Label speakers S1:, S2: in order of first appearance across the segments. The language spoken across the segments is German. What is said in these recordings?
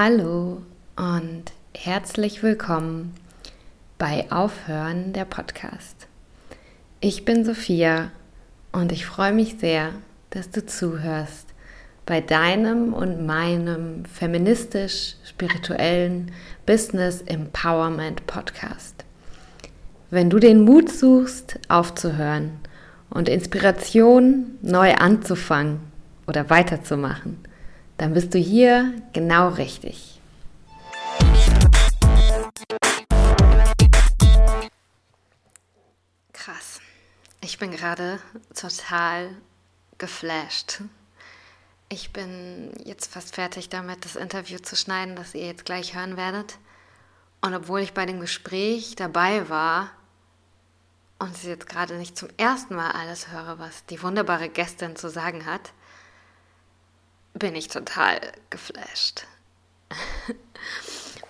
S1: Hallo und herzlich willkommen bei Aufhören der Podcast. Ich bin Sophia und ich freue mich sehr, dass du zuhörst bei deinem und meinem feministisch-spirituellen Business Empowerment Podcast. Wenn du den Mut suchst, aufzuhören und Inspiration neu anzufangen oder weiterzumachen, dann bist du hier genau richtig. Krass. Ich bin gerade total geflasht. Ich bin jetzt fast fertig damit, das Interview zu schneiden, das ihr jetzt gleich hören werdet. Und obwohl ich bei dem Gespräch dabei war und ich jetzt gerade nicht zum ersten Mal alles höre, was die wunderbare Gästin zu sagen hat, bin ich total geflasht.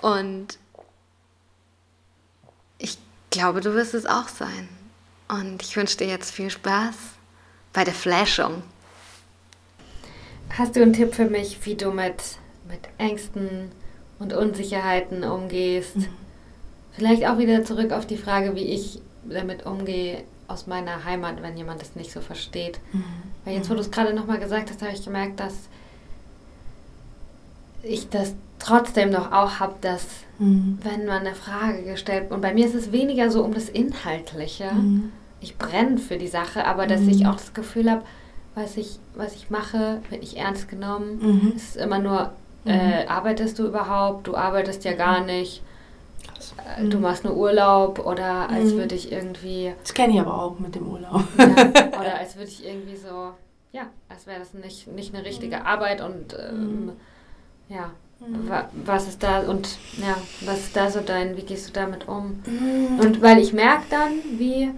S1: Und ich glaube, du wirst es auch sein. Und ich wünsche dir jetzt viel Spaß bei der Flashung. Hast du einen Tipp für mich, wie du mit, mit Ängsten und Unsicherheiten umgehst? Mhm. Vielleicht auch wieder zurück auf die Frage, wie ich damit umgehe aus meiner Heimat, wenn jemand es nicht so versteht. Mhm. Weil jetzt, wo du es gerade nochmal gesagt hast, habe ich gemerkt, dass ich das trotzdem noch auch habe, dass mhm. wenn man eine Frage gestellt und bei mir ist es weniger so um das Inhaltliche. Mhm. Ich brenne für die Sache, aber dass ich mhm. auch das Gefühl habe, was ich, was ich mache, wird nicht ernst genommen. Mhm. Es ist immer nur, mhm. äh, arbeitest du überhaupt? Du arbeitest ja gar nicht. Äh, du machst nur Urlaub oder als würde ich irgendwie.
S2: Das kenne ich aber auch mit dem Urlaub.
S1: Ja, oder als würde ich irgendwie so, ja, als wäre das nicht, nicht eine richtige Arbeit und ähm, ja, mhm. was ist da und ja, was ist da so dein, wie gehst du damit um? Mhm. Und weil ich merke dann, wie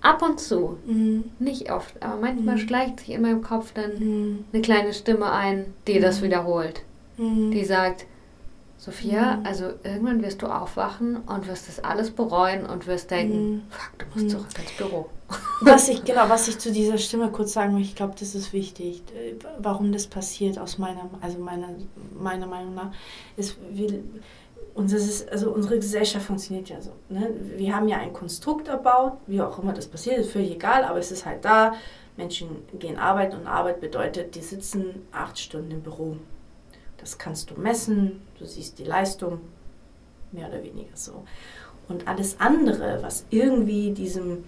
S1: ab und zu, mhm. nicht oft, aber manchmal mhm. schleicht sich in meinem Kopf dann mhm. eine kleine Stimme ein, die das mhm. wiederholt. Die sagt, Sophia, also irgendwann wirst du aufwachen und wirst das alles bereuen und wirst denken, fuck, du musst zurück ins Büro.
S2: Was ich, genau, was ich zu dieser Stimme kurz sagen möchte, ich glaube, das ist wichtig. Warum das passiert aus meiner, also meiner, meiner Meinung nach, ist, wir, ist, also unsere Gesellschaft funktioniert ja so. Ne? Wir haben ja ein Konstrukt erbaut, wie auch immer das passiert, ist völlig egal, aber es ist halt da. Menschen gehen arbeiten und Arbeit bedeutet, die sitzen acht Stunden im Büro. Das kannst du messen, du siehst die Leistung, mehr oder weniger so. Und alles andere, was irgendwie diesem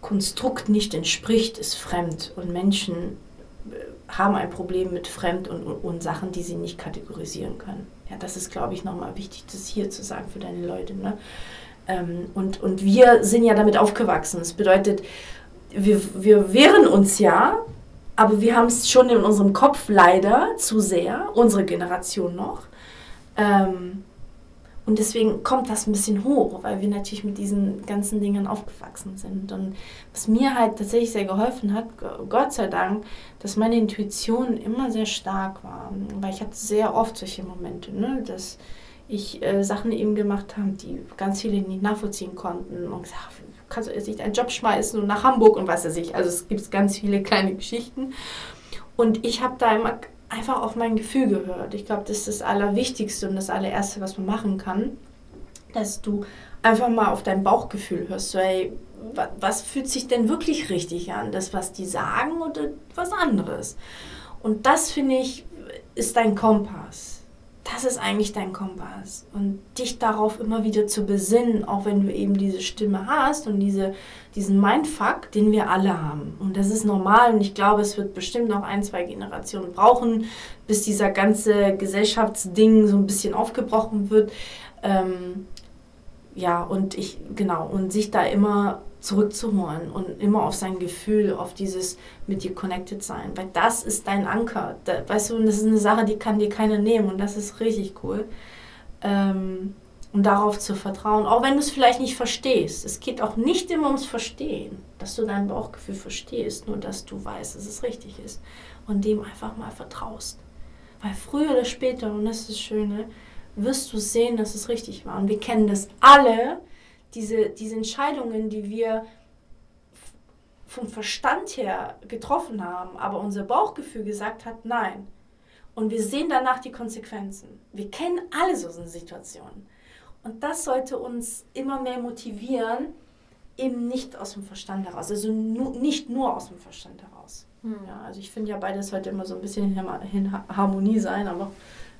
S2: Konstrukt nicht entspricht, ist fremd. Und Menschen äh, haben ein Problem mit Fremd und, und, und Sachen, die sie nicht kategorisieren können. Ja, das ist, glaube ich, nochmal wichtig, das hier zu sagen für deine Leute. Ne? Ähm, und, und wir sind ja damit aufgewachsen. Das bedeutet, wir, wir wehren uns ja aber wir haben es schon in unserem Kopf leider zu sehr, unsere Generation noch. Ähm, und deswegen kommt das ein bisschen hoch, weil wir natürlich mit diesen ganzen Dingen aufgewachsen sind. Und was mir halt tatsächlich sehr geholfen hat, Gott sei Dank, dass meine Intuition immer sehr stark war. Weil ich hatte sehr oft solche Momente, ne, dass ich äh, Sachen eben gemacht habe, die ganz viele nicht nachvollziehen konnten und gesagt, kannst du jetzt nicht deinen Job schmeißen und nach Hamburg und was weiß ich. Also es gibt ganz viele kleine Geschichten. Und ich habe da immer einfach auf mein Gefühl gehört. Ich glaube, das ist das Allerwichtigste und das allererste, was man machen kann, dass du einfach mal auf dein Bauchgefühl hörst. So, ey, was fühlt sich denn wirklich richtig an? Das, was die sagen oder was anderes? Und das, finde ich, ist dein Kompass das ist eigentlich dein Kompass. Und dich darauf immer wieder zu besinnen, auch wenn du eben diese Stimme hast und diese, diesen Mindfuck, den wir alle haben. Und das ist normal und ich glaube, es wird bestimmt noch ein, zwei Generationen brauchen, bis dieser ganze Gesellschaftsding so ein bisschen aufgebrochen wird. Ähm, ja, und ich, genau, und sich da immer zurückzuholen und immer auf sein Gefühl, auf dieses mit dir connected sein, weil das ist dein Anker. Da, weißt du, und das ist eine Sache, die kann dir keiner nehmen und das ist richtig cool. Ähm, und darauf zu vertrauen, auch wenn du es vielleicht nicht verstehst. Es geht auch nicht immer ums Verstehen, dass du dein Bauchgefühl verstehst, nur dass du weißt, dass es richtig ist und dem einfach mal vertraust. Weil früher oder später, und das ist das Schöne, wirst du sehen, dass es richtig war. Und wir kennen das alle, diese, diese Entscheidungen, die wir vom Verstand her getroffen haben, aber unser Bauchgefühl gesagt hat, nein. Und wir sehen danach die Konsequenzen. Wir kennen alle so Situationen. Und das sollte uns immer mehr motivieren, eben nicht aus dem Verstand heraus, also nu, nicht nur aus dem Verstand heraus. Hm. Ja, also ich finde ja beides sollte immer so ein bisschen in Harmonie sein, aber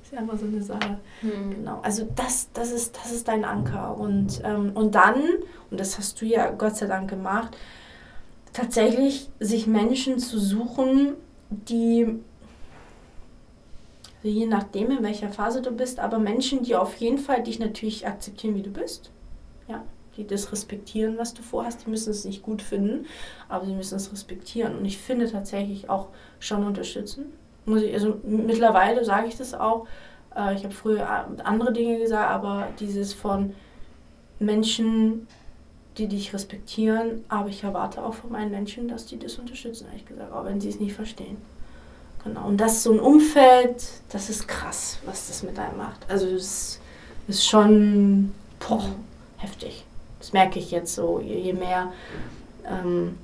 S2: ist ja immer so eine Sache. Hm. Genau. Also das, das, ist, das ist dein Anker. Und, ähm, und dann, und das hast du ja Gott sei Dank gemacht, tatsächlich sich Menschen zu suchen, die je nachdem, in welcher Phase du bist, aber Menschen, die auf jeden Fall dich natürlich akzeptieren, wie du bist. Ja, die das respektieren, was du vorhast. Die müssen es nicht gut finden, aber sie müssen es respektieren. Und ich finde tatsächlich auch schon unterstützen. Muss ich, also mittlerweile sage ich das auch. Äh, ich habe früher andere Dinge gesagt, aber dieses von Menschen, die dich respektieren, aber ich erwarte auch von meinen Menschen, dass die das unterstützen, ehrlich gesagt, auch wenn sie es nicht verstehen. Genau. Und das ist so ein Umfeld, das ist krass, was das mit einem macht. Also es ist schon boah, heftig. Das merke ich jetzt so, je mehr ähm,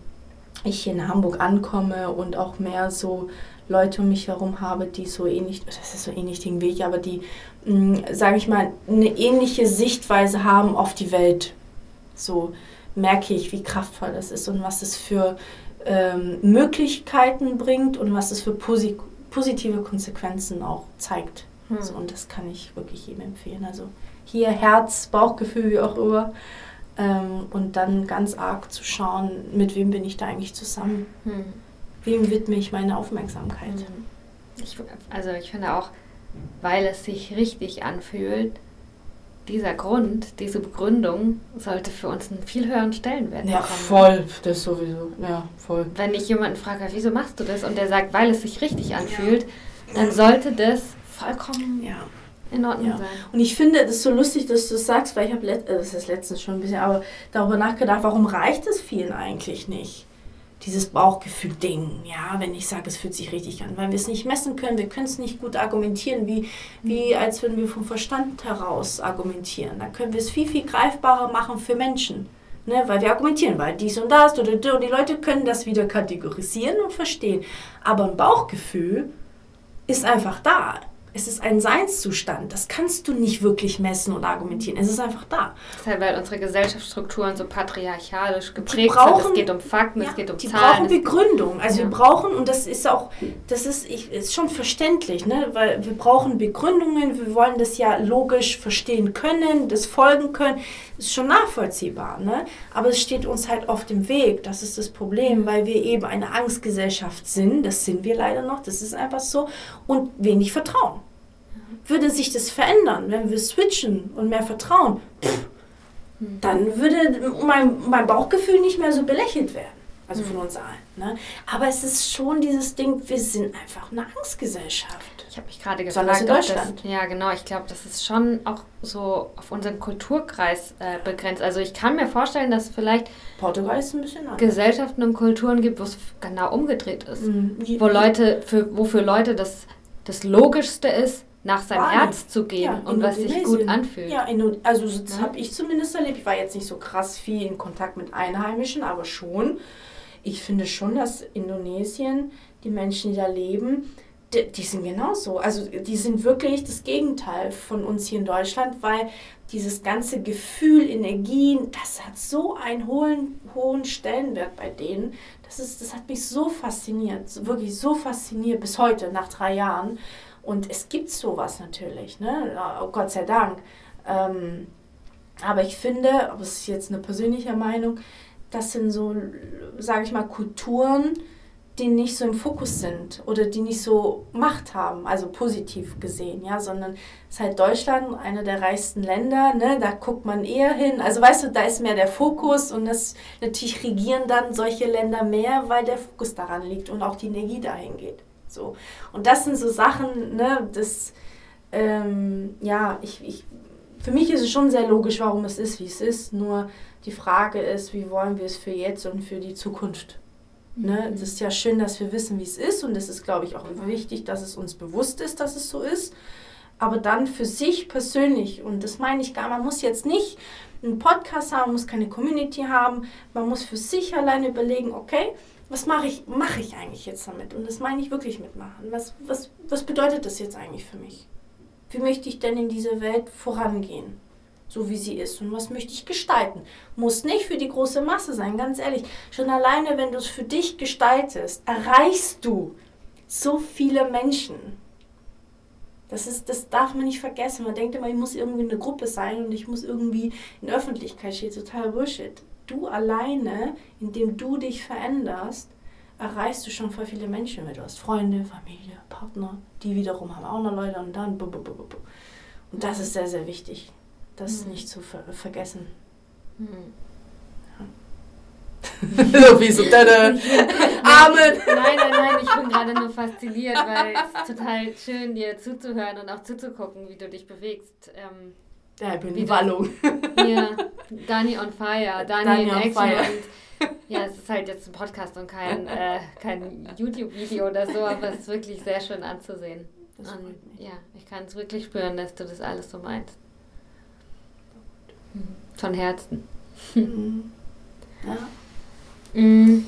S2: ich hier in Hamburg ankomme und auch mehr so Leute um mich herum habe, die so ähnlich, das ist so ähnlich den Weg, aber die, mm, sage ich mal, eine ähnliche Sichtweise haben auf die Welt. So merke ich, wie kraftvoll das ist und was es für ähm, Möglichkeiten bringt und was es für posi positive Konsequenzen auch zeigt. Hm. So, und das kann ich wirklich jedem empfehlen. Also hier Herz, Bauchgefühl, wie auch immer. Ähm, und dann ganz arg zu schauen, mit wem bin ich da eigentlich zusammen. Hm. Wem widme ich meine Aufmerksamkeit. Hm.
S1: Ich, also ich finde auch, weil es sich richtig anfühlt, dieser Grund, diese Begründung sollte für uns einen viel höheren Stellenwert
S2: ja, bekommen. Ja, voll, das sowieso, ja, voll.
S1: Wenn ich jemanden frage, wieso machst du das und der sagt, weil es sich richtig anfühlt, ja. dann sollte das vollkommen ja. in Ordnung ja. sein.
S2: Und ich finde es so lustig, dass du das sagst, weil ich habe, äh, das ist letztens schon ein bisschen, aber darüber nachgedacht, warum reicht es vielen eigentlich nicht? Dieses Bauchgefühl-Ding, ja, wenn ich sage, es fühlt sich richtig an, weil wir es nicht messen können, wir können es nicht gut argumentieren, wie, wie als würden wir vom Verstand heraus argumentieren. Da können wir es viel, viel greifbarer machen für Menschen, ne, weil wir argumentieren, weil dies und das, und die Leute können das wieder kategorisieren und verstehen. Aber ein Bauchgefühl ist einfach da. Es ist ein Seinszustand. Das kannst du nicht wirklich messen und argumentieren. Es ist einfach da.
S1: Halt, weil unsere Gesellschaftsstrukturen so patriarchalisch geprägt brauchen, sind. Es geht um Fakten, ja, es geht um
S2: die
S1: Zahlen.
S2: Die brauchen Begründung. Also ja. wir brauchen, und das ist auch, das ist, ich, ist schon verständlich, ne? weil wir brauchen Begründungen. Wir wollen das ja logisch verstehen können, das folgen können. Das ist schon nachvollziehbar. Ne? Aber es steht uns halt auf dem Weg. Das ist das Problem, weil wir eben eine Angstgesellschaft sind. Das sind wir leider noch. Das ist einfach so. Und wenig Vertrauen würde sich das verändern, wenn wir switchen und mehr vertrauen, pff, dann würde mein, mein Bauchgefühl nicht mehr so belächelt werden. Also von uns allen. Ne? Aber es ist schon dieses Ding, wir sind einfach eine Angstgesellschaft.
S1: Ich habe mich gerade gefragt, in Deutschland. Das, ja, genau. Ich glaube, das ist schon auch so auf unseren Kulturkreis äh, begrenzt. Also ich kann mir vorstellen, dass es vielleicht
S2: Portugal ist ein bisschen anders.
S1: Gesellschaften und Kulturen gibt, wo es genau umgedreht ist. Mhm. Wo Leute, für, wofür Leute das, das Logischste ist, nach seinem Herz zu gehen ja, und was sich gut anfühlt.
S2: Ja, also das ja. habe ich zumindest erlebt. Ich war jetzt nicht so krass viel in Kontakt mit Einheimischen, aber schon. Ich finde schon, dass Indonesien, die Menschen, die da leben, die, die sind genauso. Also die sind wirklich das Gegenteil von uns hier in Deutschland, weil dieses ganze Gefühl, Energien, das hat so einen hohen, hohen Stellenwert bei denen. Das, ist, das hat mich so fasziniert, wirklich so fasziniert bis heute, nach drei Jahren. Und es gibt sowas natürlich, ne? Oh, Gott sei Dank. Ähm, aber ich finde, es ist jetzt eine persönliche Meinung, das sind so, sage ich mal, Kulturen, die nicht so im Fokus sind oder die nicht so Macht haben, also positiv gesehen, ja, sondern es ist halt Deutschland, einer der reichsten Länder, ne, da guckt man eher hin. Also weißt du, da ist mehr der Fokus und das natürlich regieren dann solche Länder mehr, weil der Fokus daran liegt und auch die Energie dahin geht. So. Und das sind so Sachen, ne, das, ähm, ja, ich, ich, für mich ist es schon sehr logisch, warum es ist, wie es ist. Nur die Frage ist, wie wollen wir es für jetzt und für die Zukunft? Ne? Mhm. Es ist ja schön, dass wir wissen, wie es ist. Und es ist, glaube ich, auch wichtig, dass es uns bewusst ist, dass es so ist. Aber dann für sich persönlich, und das meine ich gar, man muss jetzt nicht einen Podcast haben, muss keine Community haben, man muss für sich alleine überlegen, okay, was mache ich, mache ich eigentlich jetzt damit? Und das meine ich wirklich mitmachen. Was, was, was bedeutet das jetzt eigentlich für mich? Wie möchte ich denn in dieser Welt vorangehen? So wie sie ist. Und was möchte ich gestalten? Muss nicht für die große Masse sein, ganz ehrlich. Schon alleine, wenn du es für dich gestaltest, erreichst du so viele Menschen. Das, ist, das darf man nicht vergessen. Man denkt immer, ich muss irgendwie eine Gruppe sein und ich muss irgendwie in der Öffentlichkeit stehen. Total Bullshit du alleine, indem du dich veränderst, erreichst du schon voll viele Menschen mit. Du hast Freunde, Familie, Partner, die wiederum haben auch noch Leute und dann. Und das ist sehr, sehr wichtig, das mhm. nicht zu ver vergessen. Mhm. so wie so deine
S1: Amen. Nein, nein, nein, ich bin gerade nur fasziniert, weil es ist total schön, dir zuzuhören und auch zuzugucken, wie du dich bewegst. Ähm,
S2: in Wallung.
S1: Ja, Dani on Fire, Dani, Dani in Action. Fire. Und, ja, es ist halt jetzt ein Podcast und kein, äh, kein YouTube-Video oder so, aber es ist wirklich sehr schön anzusehen. Und ja, ich kann es wirklich spüren, dass du das alles so meinst. Mhm. Von Herzen. Mhm. Ja. Mhm.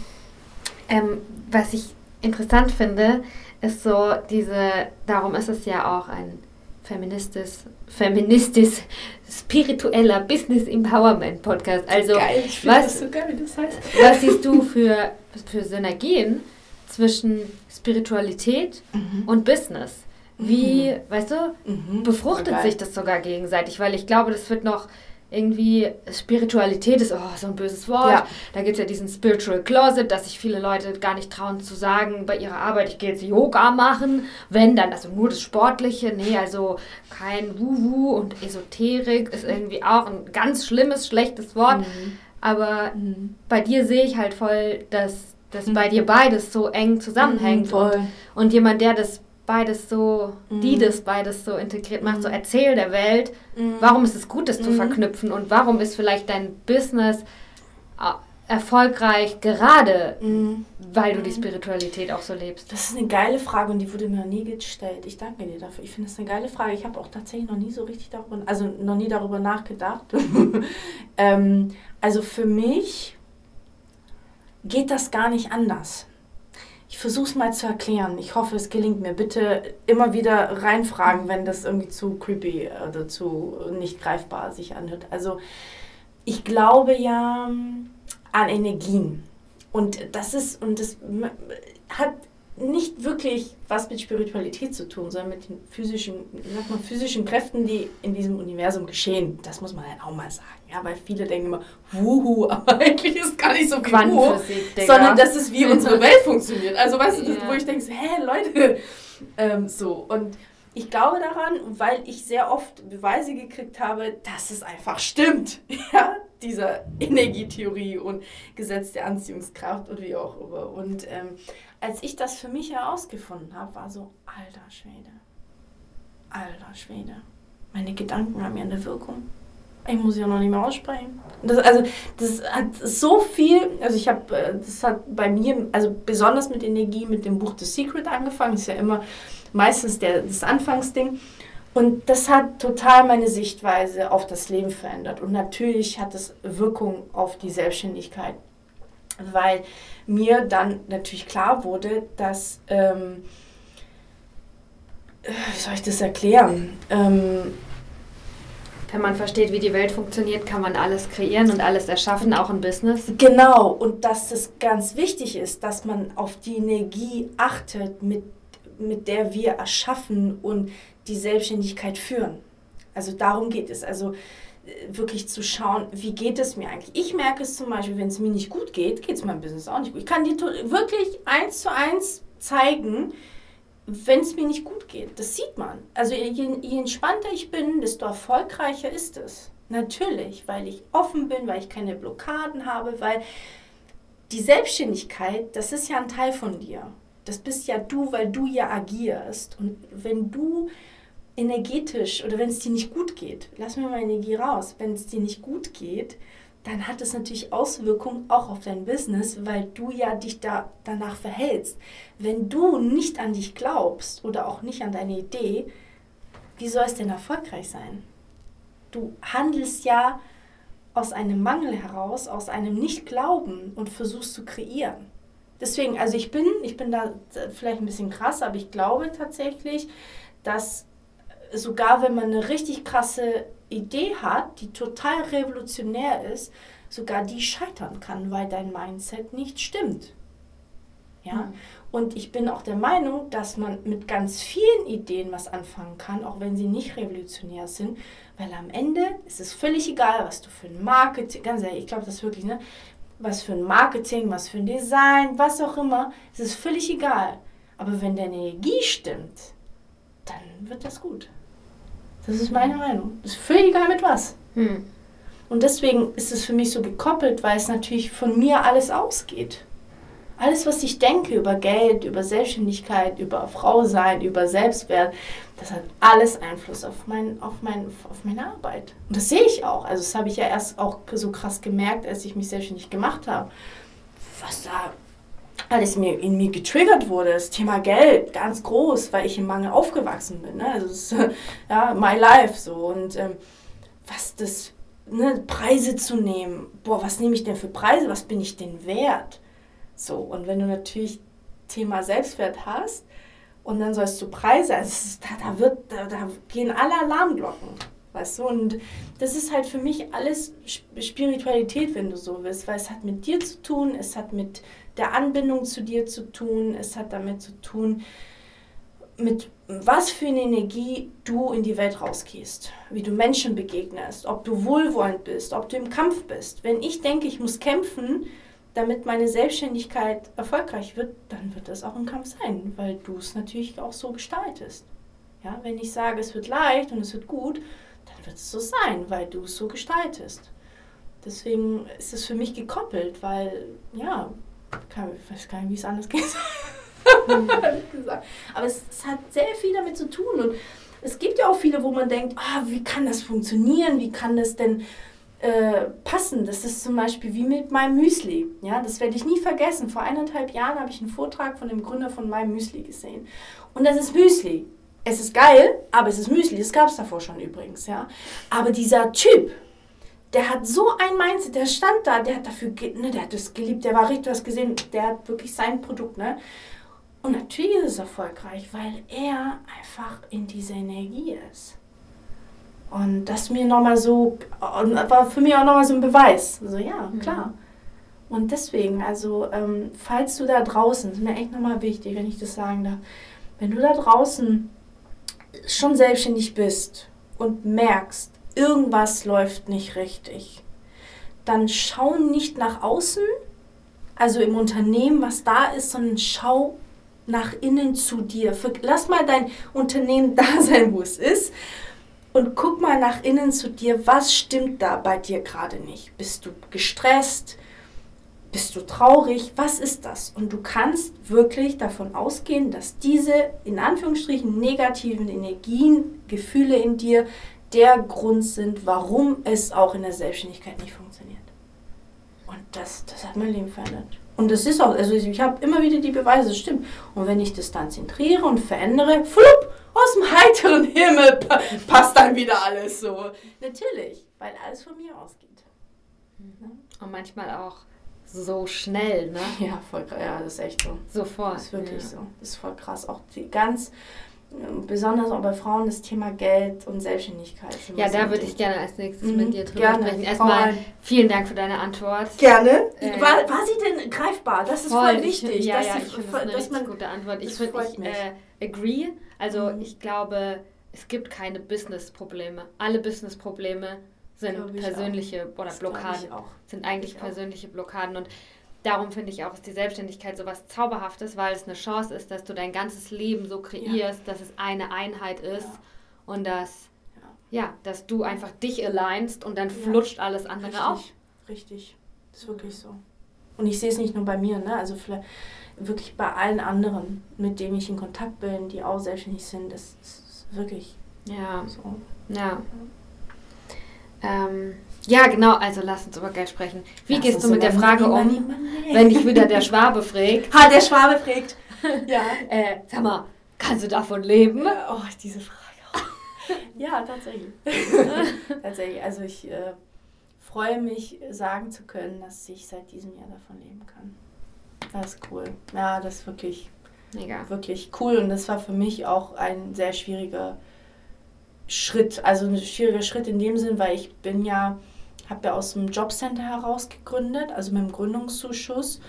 S1: Ähm, was ich interessant finde, ist so diese, darum ist es ja auch ein feministisch, feministisch spiritueller Business Empowerment Podcast. Also geil, ich was, so geil, wie das heißt. Was siehst du für, für Synergien zwischen Spiritualität mhm. und Business? Wie, mhm. weißt du, mhm. befruchtet sich das sogar gegenseitig? Weil ich glaube, das wird noch irgendwie Spiritualität ist oh, so ein böses Wort. Ja. Da gibt es ja diesen Spiritual Closet, dass sich viele Leute gar nicht trauen zu sagen bei ihrer Arbeit, ich gehe jetzt Yoga machen. Wenn dann, also nur das Sportliche, nee, also kein Wuhu und Esoterik ist irgendwie auch ein ganz schlimmes, schlechtes Wort. Mhm. Aber mhm. bei dir sehe ich halt voll, dass, dass mhm. bei dir beides so eng zusammenhängt. Mhm, und, und jemand, der das beides so, mhm. die das beides so integriert macht, mhm. so erzähl der Welt, mhm. warum ist es gut, das zu mhm. verknüpfen und warum ist vielleicht dein Business äh, erfolgreich, gerade mhm. weil du die mhm. Spiritualität auch so lebst?
S2: Das ist eine geile Frage und die wurde mir noch nie gestellt. Ich danke dir dafür. Ich finde das eine geile Frage. Ich habe auch tatsächlich noch nie so richtig darüber, also noch nie darüber nachgedacht. ähm, also für mich geht das gar nicht anders. Ich versuche es mal zu erklären. Ich hoffe, es gelingt mir. Bitte immer wieder reinfragen, wenn das irgendwie zu creepy oder zu nicht greifbar sich anhört. Also ich glaube ja an Energien. Und das ist, und das hat nicht wirklich was mit Spiritualität zu tun, sondern mit den physischen, sag mal, physischen Kräften, die in diesem Universum geschehen. Das muss man halt auch mal sagen. Ja, weil viele denken immer, wuhu, aber eigentlich ist gar nicht so wie wuhu, sondern das ist, wie unsere Welt funktioniert. Also weißt du, das, wo ich denke, hä, Leute, ähm, so. Und ich glaube daran, weil ich sehr oft Beweise gekriegt habe, dass es einfach stimmt. Ja, dieser Energietheorie und Gesetz der Anziehungskraft und wie auch immer. Und ähm, als ich das für mich herausgefunden habe, war so, alter Schwede, alter Schwede. Meine Gedanken haben ja eine Wirkung. Ich muss ja noch nicht mehr aussprechen. Das, also, das hat so viel, also ich habe, äh, das hat bei mir, also besonders mit Energie, mit dem Buch The Secret angefangen. Ist ja immer meistens der, das Anfangsding. Und das hat total meine Sichtweise auf das Leben verändert. Und natürlich hat es Wirkung auf die Selbstständigkeit weil mir dann natürlich klar wurde, dass, ähm, wie soll ich das erklären? Ähm,
S1: wenn man versteht, wie die Welt funktioniert, kann man alles kreieren und alles erschaffen, auch im Business.
S2: Genau, und dass es ganz wichtig ist, dass man auf die Energie achtet, mit, mit der wir erschaffen und die Selbstständigkeit führen. Also darum geht es. Also wirklich zu schauen, wie geht es mir eigentlich. Ich merke es zum Beispiel, wenn es mir nicht gut geht, geht es meinem Business auch nicht gut. Ich kann dir wirklich eins zu eins zeigen, wenn es mir nicht gut geht. Das sieht man. Also je, je entspannter ich bin, desto erfolgreicher ist es. Natürlich, weil ich offen bin, weil ich keine Blockaden habe, weil die Selbstständigkeit, das ist ja ein Teil von dir. Das bist ja du, weil du ja agierst. Und wenn du energetisch oder wenn es dir nicht gut geht, lass mir mal Energie raus, wenn es dir nicht gut geht, dann hat es natürlich Auswirkungen auch auf dein Business, weil du ja dich da danach verhältst. Wenn du nicht an dich glaubst oder auch nicht an deine Idee, wie soll es denn erfolgreich sein? Du handelst ja aus einem Mangel heraus, aus einem Nicht-Glauben und versuchst zu kreieren. Deswegen, also ich bin, ich bin da vielleicht ein bisschen krass, aber ich glaube tatsächlich, dass sogar wenn man eine richtig krasse Idee hat, die total revolutionär ist, sogar die scheitern kann, weil dein Mindset nicht stimmt. Ja? Mhm. Und ich bin auch der Meinung, dass man mit ganz vielen Ideen was anfangen kann, auch wenn sie nicht revolutionär sind, weil am Ende ist es völlig egal, was du für ein Marketing, ganz ehrlich, ich glaube das wirklich, ne? was für ein Marketing, was für ein Design, was auch immer, es ist völlig egal. Aber wenn deine Energie stimmt, dann wird das gut. Das ist meine Meinung. Es ist völlig egal mit was. Hm. Und deswegen ist es für mich so gekoppelt, weil es natürlich von mir alles ausgeht. Alles, was ich denke über Geld, über Selbstständigkeit, über Frau sein, über Selbstwert, das hat alles Einfluss auf, mein, auf, mein, auf meine Arbeit. Und das sehe ich auch. Also das habe ich ja erst auch so krass gemerkt, als ich mich selbstständig gemacht habe. Was da alles mir, in mir getriggert wurde. Das Thema Geld, ganz groß, weil ich im Mangel aufgewachsen bin. Ne? Also ist ja my life so. Und ähm, was das, ne, Preise zu nehmen. Boah, was nehme ich denn für Preise? Was bin ich denn wert? So, und wenn du natürlich Thema Selbstwert hast und dann sollst du Preise, also da, da, wird, da, da gehen alle Alarmglocken. Weißt du, und das ist halt für mich alles Spiritualität, wenn du so willst, weil es hat mit dir zu tun, es hat mit der Anbindung zu dir zu tun, es hat damit zu tun, mit was für eine Energie du in die Welt rausgehst, wie du Menschen begegnest, ob du wohlwollend bist, ob du im Kampf bist. Wenn ich denke, ich muss kämpfen, damit meine Selbstständigkeit erfolgreich wird, dann wird das auch ein Kampf sein, weil du es natürlich auch so gestaltest. Ja, wenn ich sage, es wird leicht und es wird gut, dann wird es so sein, weil du es so gestaltest. Deswegen ist es für mich gekoppelt, weil, ja, ich weiß gar nicht, wie es anders geht. Aber es, es, hat sehr viel damit zu tun. Und es gibt ja auch viele, wo man denkt, ah, wie kann das funktionieren? Wie kann das denn äh, passen. Das ist zum Beispiel wie mit meinem Müsli. Ja, das werde ich nie vergessen. Vor eineinhalb Jahren habe ich einen Vortrag von dem Gründer von meinem Müsli gesehen. Und das ist Müsli. Es ist geil, aber es ist Müsli. Das gab es davor schon übrigens. Ja, aber dieser Typ, der hat so ein Mindset, der stand da, der hat dafür, ne, der hat das geliebt, der war richtig, du hast gesehen, der hat wirklich sein Produkt, ne? Und natürlich ist es erfolgreich, weil er einfach in dieser Energie ist. Und das mir nochmal so, war für mich auch nochmal so ein Beweis. So, ja, mhm. klar. Und deswegen, also, ähm, falls du da draußen, ist mir echt nochmal wichtig, wenn ich das sagen darf, wenn du da draußen schon selbstständig bist und merkst, irgendwas läuft nicht richtig, dann schau nicht nach außen, also im Unternehmen, was da ist, sondern schau nach innen zu dir. Lass mal dein Unternehmen da sein, wo es ist und guck mal nach innen zu dir, was stimmt da bei dir gerade nicht? Bist du gestresst? Bist du traurig? Was ist das? Und du kannst wirklich davon ausgehen, dass diese in Anführungsstrichen negativen Energien, Gefühle in dir der Grund sind, warum es auch in der Selbstständigkeit nicht funktioniert. Und das, das hat mein Leben verändert. Und das ist auch, also ich habe immer wieder die Beweise, das stimmt. Und wenn ich das dann zentriere und verändere, flupp, aus dem heiteren Himmel passt dann wieder alles so. Natürlich, weil alles von mir ausgeht.
S1: Mhm. Und manchmal auch so schnell, ne?
S2: Ja, voll Ja, das ist echt so.
S1: Sofort.
S2: Das ist wirklich ja. so. Das ist voll krass. Auch die ganz, besonders auch bei Frauen, das Thema Geld und Selbstständigkeit.
S1: Ja, da würde ich gerne als nächstes mhm. mit dir drüber gerne. sprechen. Erstmal vielen Dank für deine Antwort.
S2: Gerne. Äh, war, war sie denn greifbar? Das ist voll, voll wichtig.
S1: Ich, ja, ja, ich finde das eine richtig gute Antwort. Ich ich äh, agree also mhm. ich glaube, es gibt keine Business-Probleme. Alle Business-Probleme sind persönliche oder das Blockaden. Sind eigentlich persönliche Blockaden. Und darum finde ich auch, ist die Selbstständigkeit so was Zauberhaftes, weil es eine Chance ist, dass du dein ganzes Leben so kreierst, ja. dass es eine Einheit ist ja. und dass, ja. ja. dass du einfach dich alignst und dann flutscht alles andere
S2: Richtig.
S1: auch.
S2: Richtig, das ist wirklich so. Und ich sehe es nicht nur bei mir, ne? Also vielleicht wirklich bei allen anderen, mit denen ich in Kontakt bin, die auch selbstständig sind, das ist wirklich
S1: ja. so. Ja. Ähm, ja, genau, also lass uns über Geld sprechen. Wie lass gehst du mit der Frage money, um, money. wenn dich wieder der Schwabe fragt?
S2: Ha, der Schwabe fragt.
S1: ja. Äh, sag mal, kannst du davon leben?
S2: Ja, oh, diese Frage. ja, tatsächlich. tatsächlich. Also ich äh, freue mich, sagen zu können, dass ich seit diesem Jahr davon leben kann. Das ist cool. Ja, das ist wirklich, Mega. wirklich cool. Und das war für mich auch ein sehr schwieriger Schritt. Also ein schwieriger Schritt in dem Sinn, weil ich bin ja, habe ja aus dem Jobcenter heraus gegründet, also mit dem Gründungszuschuss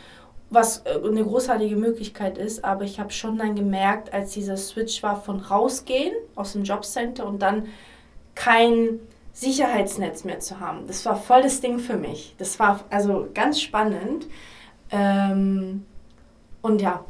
S2: was äh, eine großartige Möglichkeit ist, aber ich habe schon dann gemerkt, als dieser Switch war von rausgehen aus dem Jobcenter und dann kein Sicherheitsnetz mehr zu haben. Das war voll das Ding für mich. Das war also ganz spannend. Ähm, und ja.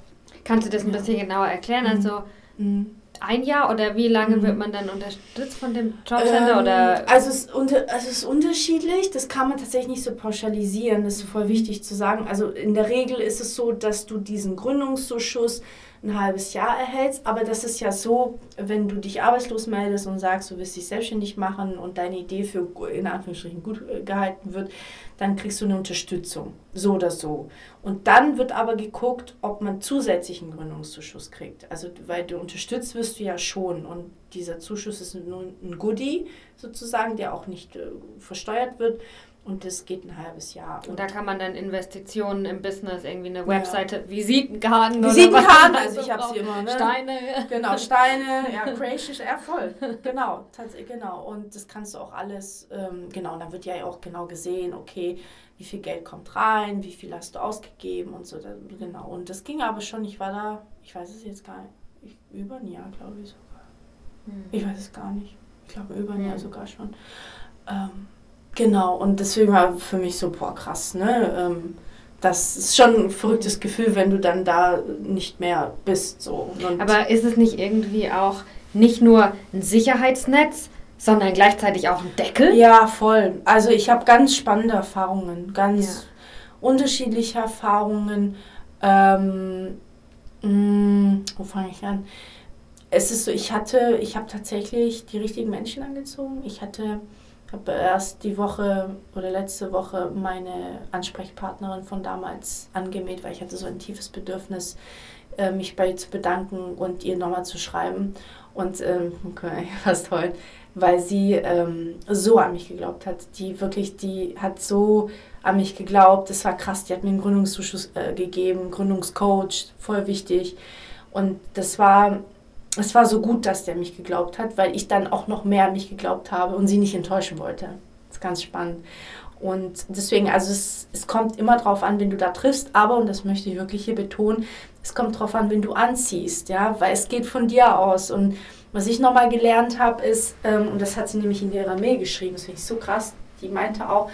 S1: Kannst du das ein bisschen genauer erklären? Mhm. Also mhm ein Jahr oder wie lange mhm. wird man dann unterstützt von dem Jobcenter? Ähm, oder?
S2: Also, es, unter, also es ist unterschiedlich, das kann man tatsächlich nicht so pauschalisieren, das ist voll wichtig zu sagen. Also in der Regel ist es so, dass du diesen Gründungszuschuss ein halbes Jahr erhältst. Aber das ist ja so, wenn du dich arbeitslos meldest und sagst, du willst dich selbstständig machen und deine Idee für in Anführungsstrichen gut äh, gehalten wird, dann kriegst du eine Unterstützung. So oder so. Und dann wird aber geguckt, ob man zusätzlichen Gründungszuschuss kriegt. Also, weil du unterstützt wirst du ja schon. Und dieser Zuschuss ist nur ein Goodie sozusagen, der auch nicht äh, versteuert wird. Und das geht ein halbes Jahr.
S1: Und, und, da kann man dann Investitionen im Business, irgendwie eine Webseite, ja. Visitenkarten
S2: Visitenkarten, also ich habe sie immer. Ne? Steine. Genau, Steine, ja, Gracious, ja voll. Genau, tatsächlich, genau. Und das kannst du auch alles, ähm, genau, und dann wird ja auch genau gesehen, okay, wie viel Geld kommt rein, wie viel hast du ausgegeben und so, genau. Und das ging aber schon, ich war da, ich weiß es jetzt gar nicht, ich, über ein Jahr, glaube ich sogar. Hm. Ich weiß es gar nicht. Ich glaube, über ein hm. Jahr sogar schon. Ähm, Genau, und deswegen war für mich so, boah, krass, ne? Ähm, das ist schon ein verrücktes Gefühl, wenn du dann da nicht mehr bist. So.
S1: Und Aber ist es nicht irgendwie auch nicht nur ein Sicherheitsnetz, sondern gleichzeitig auch ein Deckel?
S2: Ja, voll. Also ich habe ganz spannende Erfahrungen, ganz ja. unterschiedliche Erfahrungen. Ähm, mh, mm, wo fange ich an? Es ist so, ich hatte, ich habe tatsächlich die richtigen Menschen angezogen. Ich hatte habe erst die Woche oder letzte Woche meine Ansprechpartnerin von damals angemäht, weil ich hatte so ein tiefes Bedürfnis, äh, mich bei ihr zu bedanken und ihr nochmal zu schreiben. Und ähm, okay, fast toll, weil sie ähm, so an mich geglaubt hat. Die wirklich, die hat so an mich geglaubt. Das war krass. Die hat mir einen Gründungszuschuss äh, gegeben, Gründungscoach, voll wichtig. Und das war es war so gut, dass der mich geglaubt hat, weil ich dann auch noch mehr an mich geglaubt habe und sie nicht enttäuschen wollte. Das ist ganz spannend. Und deswegen, also es, es kommt immer drauf an, wenn du da triffst, aber, und das möchte ich wirklich hier betonen, es kommt drauf an, wenn du anziehst, ja, weil es geht von dir aus. Und was ich nochmal gelernt habe, ist, ähm, und das hat sie nämlich in ihrer Mail geschrieben, das finde ich so krass, die meinte auch,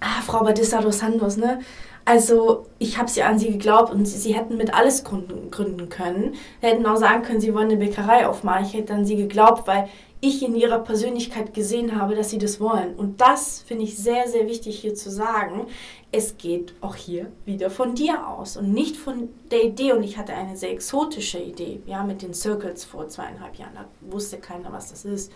S2: ah, Frau Batista dos Santos, ne, also ich habe sie an sie geglaubt und sie, sie, hätten mit alles gründen, gründen können. Sie hätten auch sagen können, sie wollen eine Bäckerei aufmachen. Ich hätte an sie geglaubt, weil ich in ihrer Persönlichkeit gesehen habe, dass sie das wollen. Und das finde ich sehr, sehr wichtig hier zu sagen. Es geht auch hier wieder von dir aus und nicht von der Idee. Und ich hatte eine sehr exotische Idee, ja, mit den Circles vor zweieinhalb Jahren. Da wusste keiner, was das ist.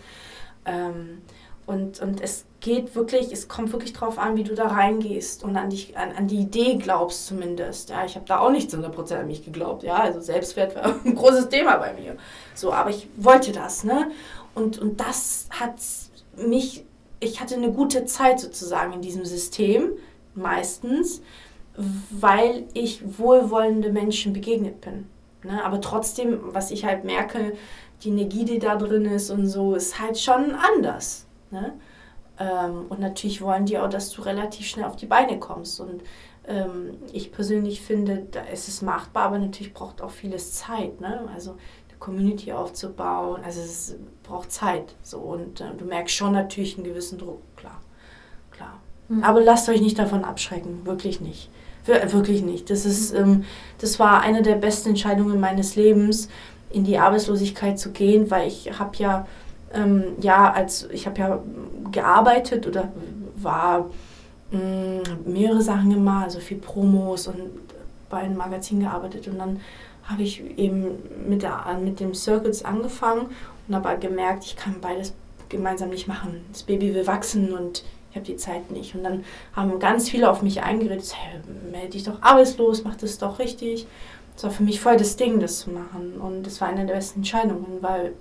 S2: Ähm, und, und es geht wirklich, es kommt wirklich drauf an, wie du da reingehst und an, dich, an, an die Idee glaubst zumindest. Ja, ich habe da auch nicht zu 100% an mich geglaubt. Ja, also Selbstwert war ein großes Thema bei mir. So, aber ich wollte das, ne? Und, und das hat mich, ich hatte eine gute Zeit sozusagen in diesem System, meistens, weil ich wohlwollende Menschen begegnet bin. Ne? Aber trotzdem, was ich halt merke, die Energie, die da drin ist und so, ist halt schon anders. Ne? Ähm, und natürlich wollen die auch, dass du relativ schnell auf die Beine kommst. Und ähm, ich persönlich finde, da ist es machbar, aber natürlich braucht auch vieles Zeit. Ne? Also eine Community aufzubauen, also es braucht Zeit. So. Und äh, du merkst schon natürlich einen gewissen Druck, klar. klar. Mhm. Aber lasst euch nicht davon abschrecken, wirklich nicht. wirklich nicht. Das, ist, ähm, das war eine der besten Entscheidungen meines Lebens, in die Arbeitslosigkeit zu gehen, weil ich habe ja ähm, ja, als ich habe ja gearbeitet oder war mh, mm, mehrere Sachen gemacht, also viel Promos und bei einem Magazin gearbeitet und dann habe ich eben mit, der, mit dem Circles angefangen und habe gemerkt, ich kann beides gemeinsam nicht machen. Das Baby will wachsen und ich habe die Zeit nicht. Und dann haben ganz viele auf mich eingeredet, hey, melde dich doch arbeitslos, mach das doch richtig. Das war für mich voll das Ding, das zu machen. Und das war eine der besten Entscheidungen, weil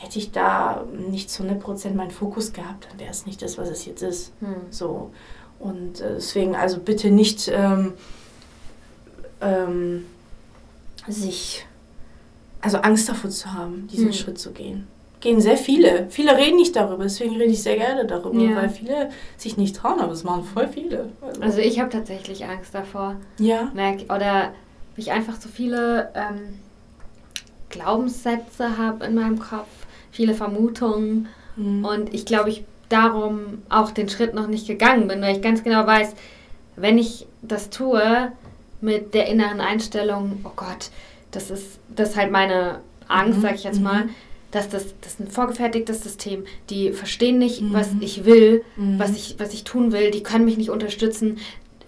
S2: hätte ich da nicht zu 100% meinen Fokus gehabt, dann wäre es nicht das, was es jetzt ist. Hm. So. Und äh, deswegen, also bitte nicht, ähm, ähm, sich, also Angst davor zu haben, diesen
S1: Hm.
S2: Schritt zu gehen. Gehen sehr viele. Viele reden nicht darüber, deswegen rede ich sehr gerne darüber,
S1: Ja.
S2: weil viele sich nicht trauen, aber es machen voll viele.
S1: Also ich habe tatsächlich Angst davor.
S2: ja.
S1: Merk, oder ich einfach so viele ähm, Glaubenssätze habe in meinem Kopf, viele Vermutungen.
S2: Mhm.
S1: Und ich glaube, ich darum auch den Schritt noch nicht gegangen bin, weil ich ganz genau weiß, wenn ich das tue mit der inneren Einstellung, oh Gott, das ist, das ist halt meine Angst,
S2: Mhm,
S1: sag ich jetzt
S2: mhm.
S1: mal, dass das, das ist ein vorgefertigtes System. Die verstehen nicht,
S2: Mhm.
S1: was ich will,
S2: Mhm.
S1: was, ich, was ich tun will, die können mich nicht unterstützen.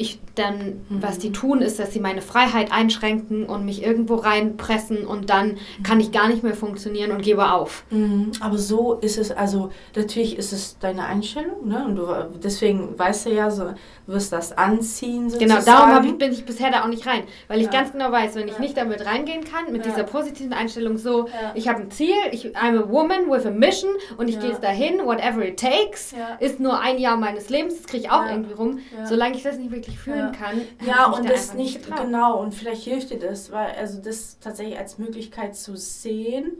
S1: Ich dann,
S2: Mhm.
S1: was die tun, ist, dass sie meine Freiheit einschränken und mich irgendwo reinpressen und dann kann ich gar nicht mehr funktionieren und gebe auf.
S2: Mhm, Aber so ist es, also natürlich ist es deine Einstellung, ne? Und du deswegen weißt du ja, so du wirst das anziehen sozusagen.
S1: Genau, darum ich, bin ich bisher da auch nicht rein. Weil ich
S2: Ja.
S1: ganz genau weiß, wenn ich
S2: Ja.
S1: nicht damit reingehen kann, mit
S2: Ja.
S1: dieser positiven Einstellung so,
S2: Ja.
S1: ich habe ein Ziel, ich, I'm a woman with a mission und ich
S2: Ja.
S1: gehe jetzt dahin, whatever it takes,
S2: Ja.
S1: ist nur ein Jahr meines Lebens, das kriege ich auch
S2: Ja.
S1: irgendwie rum.
S2: Ja.
S1: Solange ich das nicht wirklich fühlen
S2: Ja.
S1: kann,
S2: Ja, und
S1: da
S2: das nicht,
S1: getraut.
S2: genau, und vielleicht hilft dir das, weil, also das tatsächlich als Möglichkeit zu sehen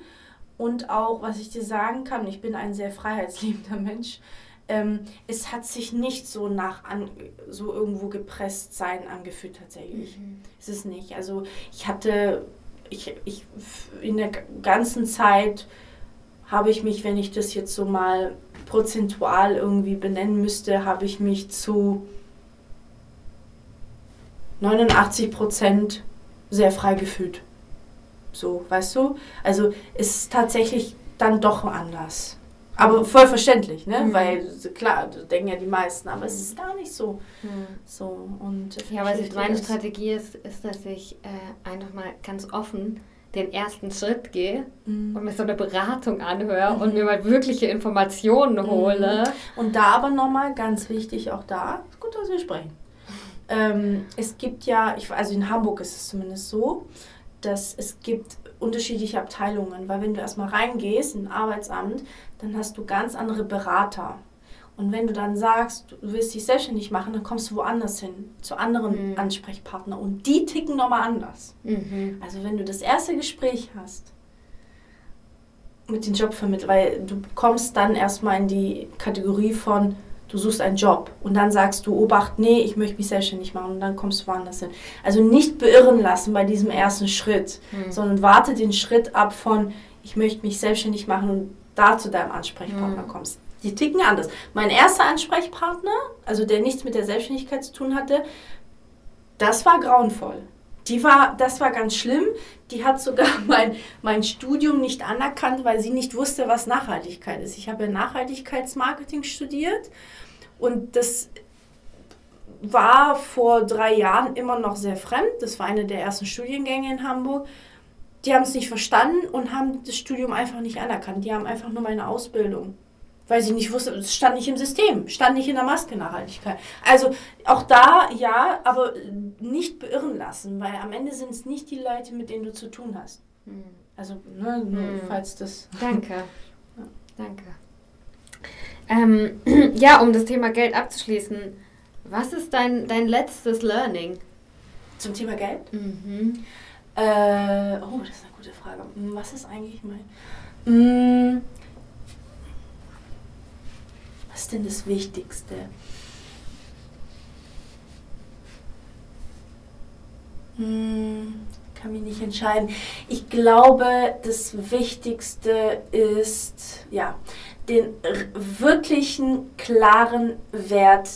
S2: und auch, was ich dir sagen kann, ich bin ein sehr freiheitsliebender Mensch, ähm, es hat sich nicht so nach an, so irgendwo gepresst sein angefühlt tatsächlich.
S1: Mhm.
S2: Es ist nicht. Also ich hatte, ich, ich in der ganzen Zeit habe ich mich, wenn ich das jetzt so mal prozentual irgendwie benennen müsste, habe ich mich zu 89 Prozent sehr frei gefühlt. So, weißt du? Also ist tatsächlich dann doch anders. Aber voll verständlich, ne?
S1: Mhm.
S2: Weil klar, das denken ja die meisten, aber es ist gar nicht so.
S1: Mhm.
S2: So und
S1: Ja, was
S2: hilft
S1: jetzt meine
S2: das.
S1: Strategie ist, ist, dass ich äh, einfach mal ganz offen den ersten Schritt gehe
S2: Mhm.
S1: und mir so eine Beratung anhöre und
S2: Mhm.
S1: mir mal wirkliche Informationen hole.
S2: Und da aber nochmal ganz wichtig, auch da, ist gut, dass wir sprechen. Ähm, es gibt ja, ich, also in Hamburg ist es zumindest so, dass es gibt unterschiedliche Abteilungen, weil wenn du erstmal reingehst in ein Arbeitsamt, dann hast du ganz andere Berater. Und wenn du dann sagst, du willst dich selbstständig machen, dann kommst du woanders hin, zu anderen
S1: Mhm.
S2: Ansprechpartnern. Und die ticken nochmal anders.
S1: Mhm.
S2: Also wenn du das erste Gespräch hast mit den Jobvermittlern, weil du kommst dann erstmal in die Kategorie von, du suchst einen Job und dann sagst du, Obacht, nee, ich möchte mich selbstständig machen und dann kommst du woanders hin. Also nicht beirren lassen bei diesem ersten Schritt,
S1: Mhm.
S2: sondern warte den Schritt ab von, ich möchte mich selbstständig machen und da zu deinem Ansprechpartner
S1: Mhm.
S2: kommst. Die ticken anders. Mein erster Ansprechpartner, also der nichts mit der Selbstständigkeit zu tun hatte, das war grauenvoll. Die war, das war ganz schlimm. Die hat sogar mein, mein Studium nicht anerkannt, weil sie nicht wusste, was Nachhaltigkeit ist. Ich habe ja Nachhaltigkeitsmarketing studiert und das war vor drei Jahren immer noch sehr fremd. Das war eine der ersten Studiengänge in Hamburg. Die haben es nicht verstanden und haben das Studium einfach nicht anerkannt. Die haben einfach nur meine Ausbildung. Weil sie nicht wusste, es stand nicht im System, stand nicht in der Maske Nachhaltigkeit. Also auch da ja, aber nicht beirren lassen, weil am Ende sind es nicht die Leute, mit denen du zu tun hast.
S1: Mhm.
S2: Also, ne, nur
S1: Hm.
S2: falls das.
S1: Danke. Danke. Ähm, ja, um das Thema Geld abzuschließen, was ist dein, dein letztes Learning?
S2: Zum Thema Geld?
S1: Mhm.
S2: Äh, oh, das ist eine gute Frage. Hm, Was ist eigentlich mein. Hm, was ist denn das Wichtigste? Hm, kann mich nicht entscheiden. Ich glaube, das Wichtigste ist, ja, den wirklichen, klaren Wert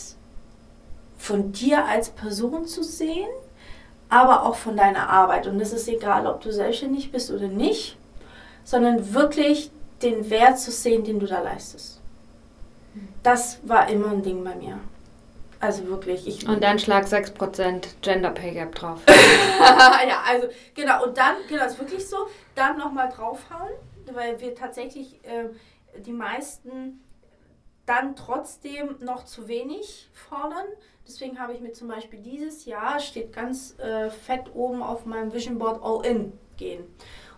S2: von dir als Person zu sehen aber auch von deiner Arbeit. Und es ist egal, ob du selbstständig bist oder nicht, sondern wirklich den Wert zu sehen, den du da leistest. Das war immer ein Ding bei mir. Also wirklich. Ich,
S1: Und dann schlag 6% Gender Pay Gap drauf.
S2: ja, also genau. Und dann, genau, ist wirklich so, dann nochmal draufhauen, weil wir tatsächlich äh, die meisten dann trotzdem noch zu wenig fordern. Deswegen habe ich mir zum Beispiel dieses Jahr, steht ganz äh, fett oben auf meinem Vision Board All In gehen.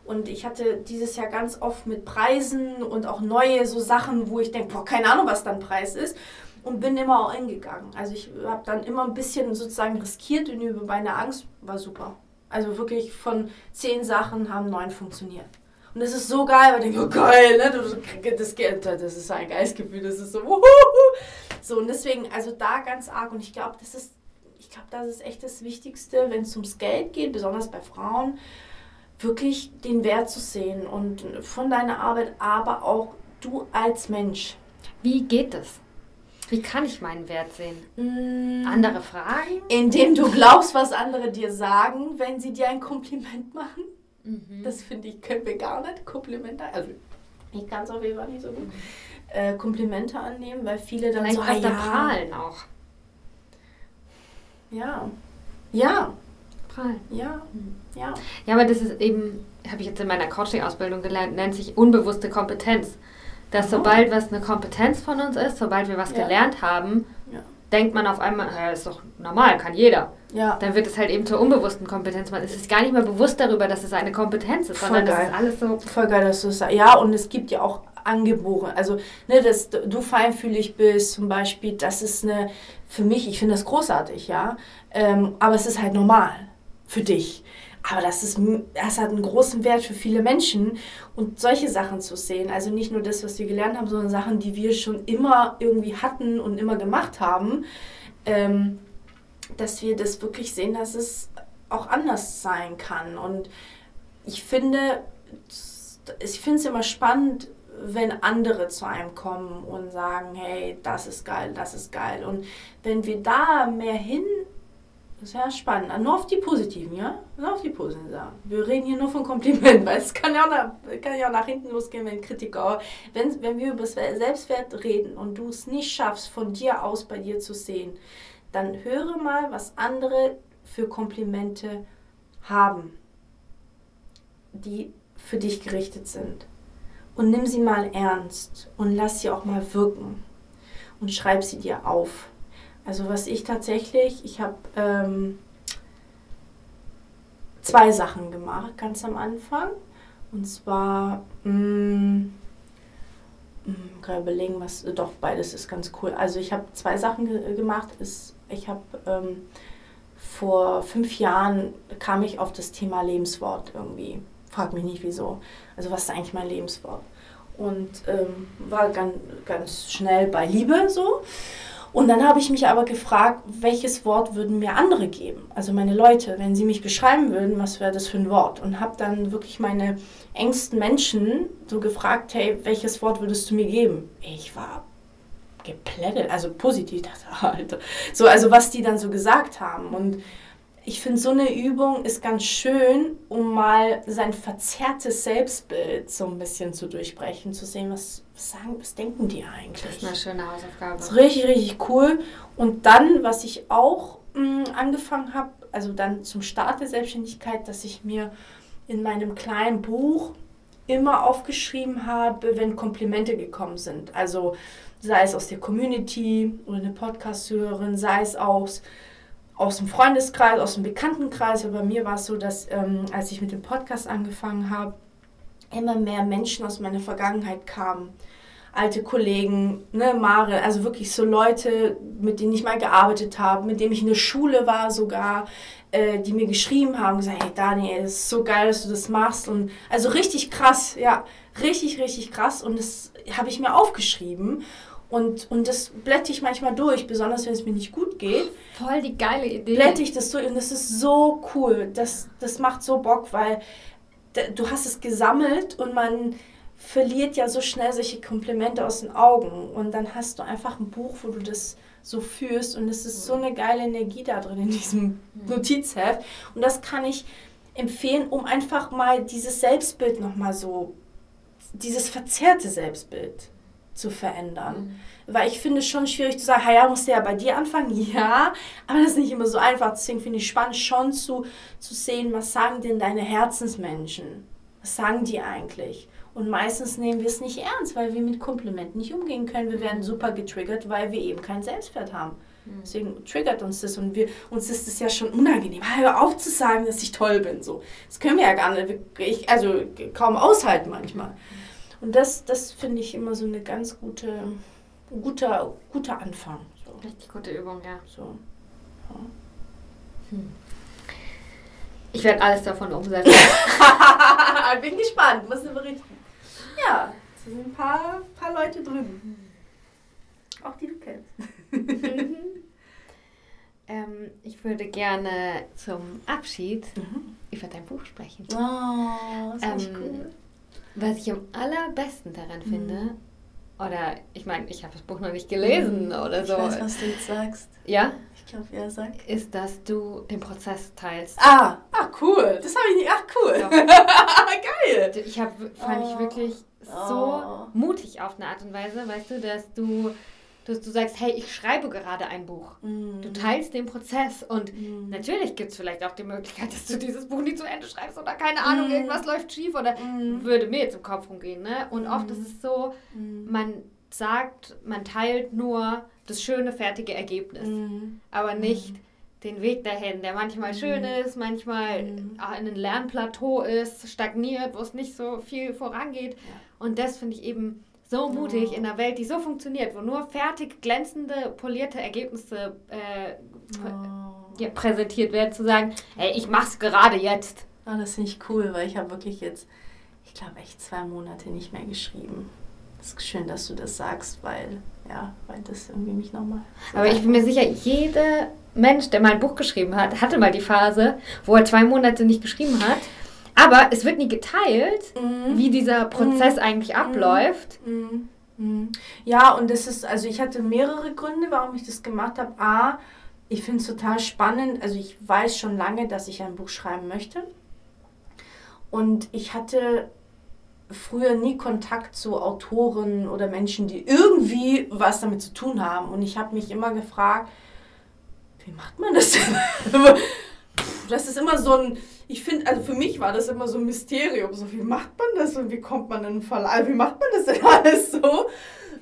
S2: Und ich hatte dieses Jahr ganz oft mit Preisen und auch neue so Sachen, wo ich denke, boah, keine Ahnung, was dann Preis ist. Und bin immer all in gegangen. Also ich habe dann immer ein bisschen sozusagen riskiert und über meine Angst war super. Also wirklich von zehn Sachen haben neun funktioniert. Und das ist so geil, weil ich denke, oh geil, ne? Das, das ist ein Geistgefühl, das ist so, wuhu. so und deswegen, also da ganz arg und ich glaube, das ist, ich glaube, das ist echt das Wichtigste, wenn es ums Geld geht, besonders bei Frauen, wirklich den Wert zu sehen und von deiner Arbeit, aber auch du als Mensch.
S1: Wie geht das? Wie kann ich meinen Wert sehen?
S2: Mm.
S1: Andere Fragen?
S2: Indem du glaubst, was andere dir sagen, wenn sie dir ein Kompliment machen.
S1: Mhm.
S2: Das finde ich, können wir gar nicht. Komplimente, also ich kann es auf jeden Fall nicht so gut. Äh, Komplimente annehmen, weil viele dann
S1: Vielleicht
S2: so, ah, ja,
S1: Prahlen auch.
S2: ja, ja,
S1: Prahlen.
S2: ja,
S1: Mhm.
S2: ja.
S1: Ja, aber das ist eben, habe ich jetzt in meiner Coaching-Ausbildung gelernt, nennt sich unbewusste Kompetenz. Dass
S2: Oh.
S1: sobald was eine Kompetenz von uns ist, sobald wir was
S2: Ja.
S1: gelernt haben. Denkt man auf einmal, ja, ist doch normal, kann jeder.
S2: Ja,
S1: Dann wird es halt eben zur unbewussten Kompetenz. Man ist sich gar nicht mehr bewusst darüber, dass es eine Kompetenz ist,
S2: Voll
S1: sondern das
S2: geil.
S1: ist alles so.
S2: voll geil, dass du es sagst. Ja, und es gibt ja auch angeboren. Also, ne, dass du feinfühlig bist, zum Beispiel, das ist eine, für mich, ich finde das großartig, ja. Ähm, aber es ist halt normal für dich. Aber das, ist, das hat einen großen Wert für viele Menschen und solche Sachen zu sehen. Also nicht nur das, was wir gelernt haben, sondern Sachen, die wir schon immer irgendwie hatten und immer gemacht haben. Ähm, dass wir das wirklich sehen, dass es auch anders sein kann. Und ich finde, ich finde es immer spannend, wenn andere zu einem kommen und sagen, hey, das ist geil, das ist geil. Und wenn wir da mehr hin, das ist ja spannend. Nur auf die positiven, ja? Nur auf die positiven Sachen. Wir reden hier nur von Komplimenten, weil es kann ja auch nach, kann ja auch nach hinten losgehen, wenn Kritiker, wenn, wenn wir über Selbstwert reden und du es nicht schaffst, von dir aus bei dir zu sehen, dann höre mal, was andere für Komplimente haben, die für dich gerichtet sind. Und nimm sie mal ernst und lass sie auch mal wirken und schreib sie dir auf. Also was ich tatsächlich, ich habe ähm, zwei Sachen gemacht ganz am Anfang. Und zwar, mh, mh, kann ich überlegen, was, doch beides ist ganz cool. Also ich habe zwei Sachen ge gemacht. Ist, ich habe ähm, vor fünf Jahren kam ich auf das Thema Lebenswort irgendwie. Frag mich nicht wieso. Also was ist eigentlich mein Lebenswort? Und ähm, war ganz, ganz schnell bei Liebe so. Und dann habe ich mich aber gefragt, welches Wort würden mir andere geben? Also meine Leute, wenn sie mich beschreiben würden, was wäre das für ein Wort? Und habe dann wirklich meine engsten Menschen so gefragt, hey, welches Wort würdest du mir geben? Ich war geplättet, also positiv, dachte, Alter. So, also was die dann so gesagt haben. Und ich finde, so eine Übung ist ganz schön, um mal sein verzerrtes Selbstbild so ein bisschen zu durchbrechen, zu sehen, was, was sagen, was denken die eigentlich.
S1: Das ist eine schöne Hausaufgabe.
S2: Das ist richtig, richtig cool. Und dann, was ich auch mh, angefangen habe, also dann zum Start der Selbstständigkeit, dass ich mir in meinem kleinen Buch immer aufgeschrieben habe, wenn Komplimente gekommen sind. Also sei es aus der Community oder eine Podcast-Hörerin, sei es aus, aus dem Freundeskreis, aus dem Bekanntenkreis. Aber bei mir war es so, dass ähm, als ich mit dem Podcast angefangen habe, immer mehr Menschen aus meiner Vergangenheit kamen. Alte Kollegen, ne, Mare, also wirklich so Leute, mit denen ich mal gearbeitet habe, mit denen ich in der Schule war sogar, äh, die mir geschrieben haben, gesagt, hey Daniel, es ist so geil, dass du das machst. Und also richtig krass, ja, richtig, richtig krass. Und das habe ich mir aufgeschrieben und, und das blätte ich manchmal durch, besonders wenn es mir nicht gut geht.
S1: Voll die geile Idee.
S2: Blätte ich das durch und das ist so cool, das, das macht so Bock, weil du hast es gesammelt und man verliert ja so schnell solche Komplimente aus den Augen. Und dann hast du einfach ein Buch, wo du das so führst. Und es ist so eine geile Energie da drin in diesem Notizheft. Und das kann ich empfehlen, um einfach mal dieses Selbstbild nochmal so, dieses verzerrte Selbstbild zu verändern. Mhm. Weil ich finde es schon schwierig zu sagen, ja, musst du ja bei dir anfangen. Ja, aber das ist nicht immer so einfach. Deswegen finde ich spannend, schon zu, zu sehen, was sagen denn deine Herzensmenschen? Was sagen die eigentlich? Und meistens nehmen wir es nicht ernst, weil wir mit Komplimenten nicht umgehen können. Wir werden super getriggert, weil wir eben kein Selbstwert haben. Deswegen triggert uns das und wir, uns ist es ja schon unangenehm. Hör auf zu sagen, dass ich toll bin. So. Das können wir ja gar nicht, ich, also kaum aushalten manchmal. Und das, das finde ich immer so eine ganz gute, guter, guter Anfang. So.
S1: Richtig gute Übung, ja.
S2: So. Ja.
S1: Hm. Ich werde alles davon umsetzen.
S2: Bin gespannt, muss du berichten. Ja, es sind ein paar, paar Leute drüben. Auch die du kennst.
S1: ähm, ich würde gerne zum Abschied mhm. über dein Buch sprechen.
S2: Oh, das ähm, cool.
S1: Was ich am allerbesten daran mhm. finde, oder ich meine, ich habe das Buch noch nicht gelesen mhm. oder so.
S2: Ich weiß, was du jetzt sagst.
S1: Ja?
S2: Ich glaube, er sagt.
S1: Ist, dass du den Prozess teilst.
S2: Ah, ah cool. Das habe ich nicht. Ach, cool. Geil.
S1: Ich hab, fand oh. ich wirklich so oh. mutig auf eine Art und Weise, weißt du, dass du dass du sagst, hey, ich schreibe gerade ein Buch. Mm. Du teilst den Prozess und mm. natürlich gibt es vielleicht auch die Möglichkeit, dass du dieses Buch nie zu Ende schreibst oder keine Ahnung, mm. irgendwas läuft schief oder mm. würde mir jetzt im Kopf rumgehen. Ne? Und oft ist es so, man sagt, man teilt nur das schöne, fertige Ergebnis, aber nicht den Weg dahin, der manchmal schön ist, manchmal in einem Lernplateau ist, stagniert, wo es nicht so viel vorangeht. Ja. Und das finde ich eben so mutig in einer Welt, die so funktioniert, wo nur fertig, glänzende, polierte Ergebnisse äh, oh. ja, präsentiert werden, zu sagen, ey, ich mach's gerade jetzt.
S2: Oh, das finde ich cool, weil ich habe wirklich jetzt, ich glaube, echt zwei Monate nicht mehr geschrieben. Es ist schön, dass du das sagst, weil, ja, weil das irgendwie mich nochmal.
S1: So Aber ich bin mir sicher, jeder Mensch, der mal ein Buch geschrieben hat, hatte mal die Phase, wo er zwei Monate nicht geschrieben hat aber es wird nie geteilt, mhm. wie dieser Prozess mhm. eigentlich abläuft.
S2: Mhm. mhm. Ja, und das ist, also ich hatte mehrere Gründe, warum ich das gemacht habe. A, ich finde es total spannend. Also ich weiß schon lange, dass ich ein Buch schreiben möchte. Und ich hatte früher nie Kontakt zu Autoren oder Menschen, die irgendwie was damit zu tun haben. Und ich habe mich immer gefragt, wie macht man das denn? das ist immer so ein, ich finde, also für mich war das immer so ein Mysterium. So, wie macht man das und wie kommt man in den Verlag? Wie macht man das denn alles so?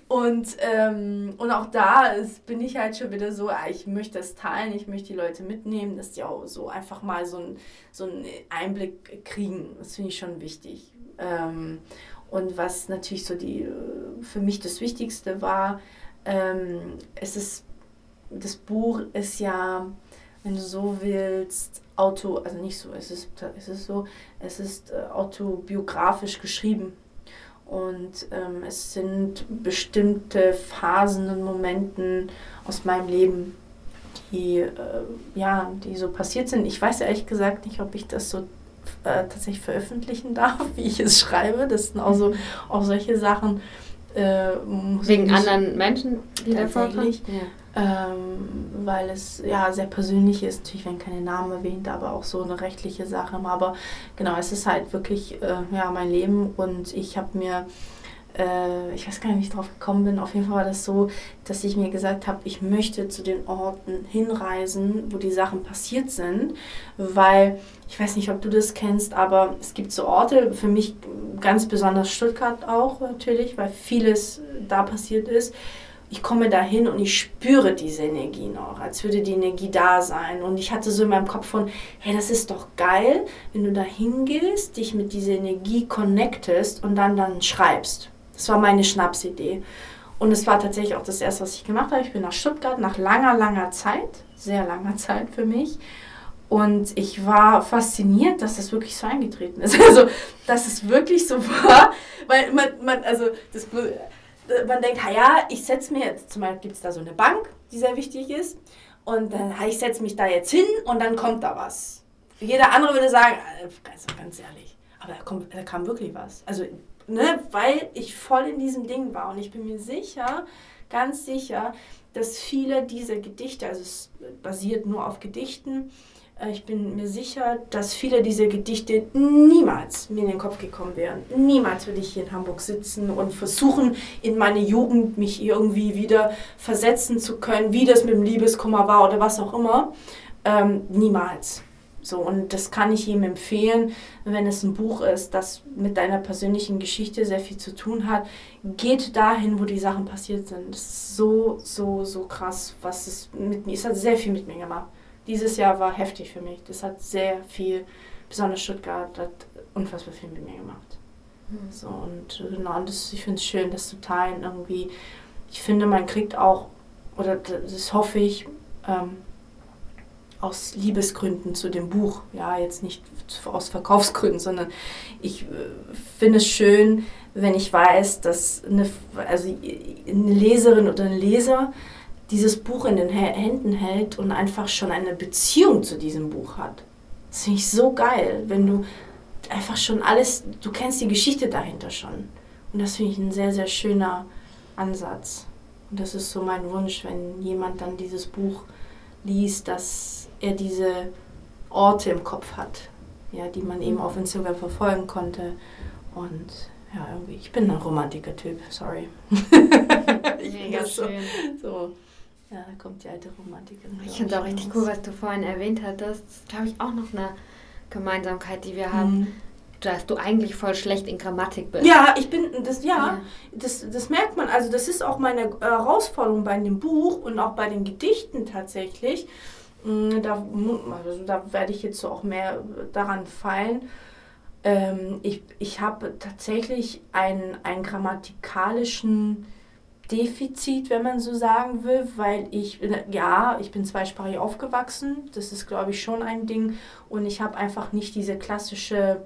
S2: Und, ähm, und auch da ist, bin ich halt schon wieder so, ah, ich möchte das teilen, ich möchte die Leute mitnehmen, dass die auch so einfach mal so, ein, so einen Einblick kriegen. Das finde ich schon wichtig. Ähm, und was natürlich so die, für mich das Wichtigste war, ähm, es ist, das Buch ist ja, wenn du so willst, auto, also nicht so, es ist, es ist so, es ist äh, autobiografisch geschrieben. Und ähm, es sind bestimmte Phasen und Momenten aus meinem Leben, die, äh, ja, die so passiert sind. Ich weiß ehrlich gesagt nicht, ob ich das so äh, tatsächlich veröffentlichen darf, wie ich es schreibe. Das sind auch, so, mhm. auch solche Sachen. Äh,
S1: Wegen anderen Menschen, die da vorkommen?
S2: Ja ähm, weil es ja sehr persönlich ist. Natürlich werden keine Namen erwähnt, aber auch so eine rechtliche Sache. Aber genau, es ist halt wirklich äh, ja, mein Leben und ich habe mir äh, ich weiß gar nicht, wie ich drauf gekommen bin. Auf jeden Fall war das so, dass ich mir gesagt habe, ich möchte zu den Orten hinreisen, wo die Sachen passiert sind, weil ich weiß nicht, ob du das kennst, aber es gibt so Orte, für mich ganz besonders Stuttgart auch natürlich, weil vieles da passiert ist ich komme dahin und ich spüre diese Energie noch, als würde die Energie da sein. Und ich hatte so in meinem Kopf von, hey, das ist doch geil, wenn du da hingehst, dich mit dieser Energie connectest und dann dann schreibst. Das war meine Schnapsidee. Und es war tatsächlich auch das erste, was ich gemacht habe. Ich bin nach Stuttgart nach langer, langer Zeit, sehr langer Zeit für mich. Und ich war fasziniert, dass das wirklich so eingetreten ist. Also, dass es wirklich so war, weil man, man also das man denkt, ja, ich setze mir jetzt, zum Beispiel gibt es da so eine Bank, die sehr wichtig ist, und dann, ich setze mich da jetzt hin und dann kommt da was. Jeder andere würde sagen, also ganz ehrlich, aber da, kommt, da kam wirklich was. Also, ne, weil ich voll in diesem Ding war und ich bin mir sicher, ganz sicher, dass viele dieser Gedichte, also es basiert nur auf Gedichten, äh, ich bin mir sicher, dass viele dieser Gedichte niemals mir in den Kopf gekommen wären. Niemals würde ich hier in Hamburg sitzen und versuchen, in meine Jugend mich irgendwie wieder versetzen zu können, wie das mit dem Liebeskummer war oder was auch immer. Ähm, niemals. So, und das kann ich ihm empfehlen, wenn es ein Buch ist, das mit deiner persönlichen Geschichte sehr viel zu tun hat. Geht dahin, wo die Sachen passiert sind. Das ist so, so, so krass, was es mit mir, es hat sehr viel mit mir gemacht dieses Jahr war heftig für mich. Das hat sehr viel, besonders Stuttgart, hat unfassbar viel mit mir gemacht. Mhm. So, und genau, das, ich finde es schön, das zu teilen irgendwie. Ich finde, man kriegt auch, oder das hoffe ich, ähm, aus Liebesgründen zu dem Buch. Ja, jetzt nicht aus Verkaufsgründen, sondern ich äh, finde es schön, wenn ich weiß, dass eine, also eine Leserin oder ein Leser dieses Buch in den Händen hält und einfach schon eine Beziehung zu diesem Buch hat. Das finde ich so geil, wenn du einfach schon alles, du kennst die Geschichte dahinter schon. Und das finde ich ein sehr, sehr schöner Ansatz. Und das ist so mein Wunsch, wenn jemand dann dieses Buch liest, dass er diese Orte im Kopf hat, ja, die man eben auf Instagram verfolgen konnte. Und ja, irgendwie, ich bin ein Romantiker-Typ, sorry. Mega so, schön. So, ja, da kommt die alte Romantikerin.
S1: Ich finde auch richtig cool, was du vorhin erwähnt hattest. Das ist, glaube ich, auch noch eine Gemeinsamkeit, die wir haben. Mhm dass du eigentlich voll schlecht in Grammatik bist.
S2: Ja, ich bin, das, ja, ja, Das, das merkt man. Also das ist auch meine Herausforderung bei dem Buch und auch bei den Gedichten tatsächlich. Mm, da, also da werde ich jetzt so auch mehr daran fallen. Ähm, ich ich habe tatsächlich einen, einen grammatikalischen Defizit, wenn man so sagen will, weil ich, ja, ich bin zweisprachig aufgewachsen, das ist, glaube ich, schon ein Ding und ich habe einfach nicht diese klassische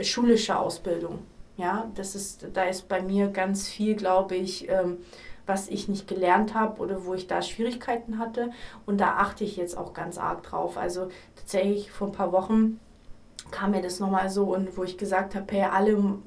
S2: schulische Ausbildung. Ja, das ist, da ist bei mir ganz viel, glaube ich, ähm, was ich nicht gelernt habe oder wo ich da Schwierigkeiten hatte. Und da achte ich jetzt auch ganz arg drauf. Also tatsächlich vor ein paar Wochen kam mir das nochmal so und wo ich gesagt habe, hey, alle,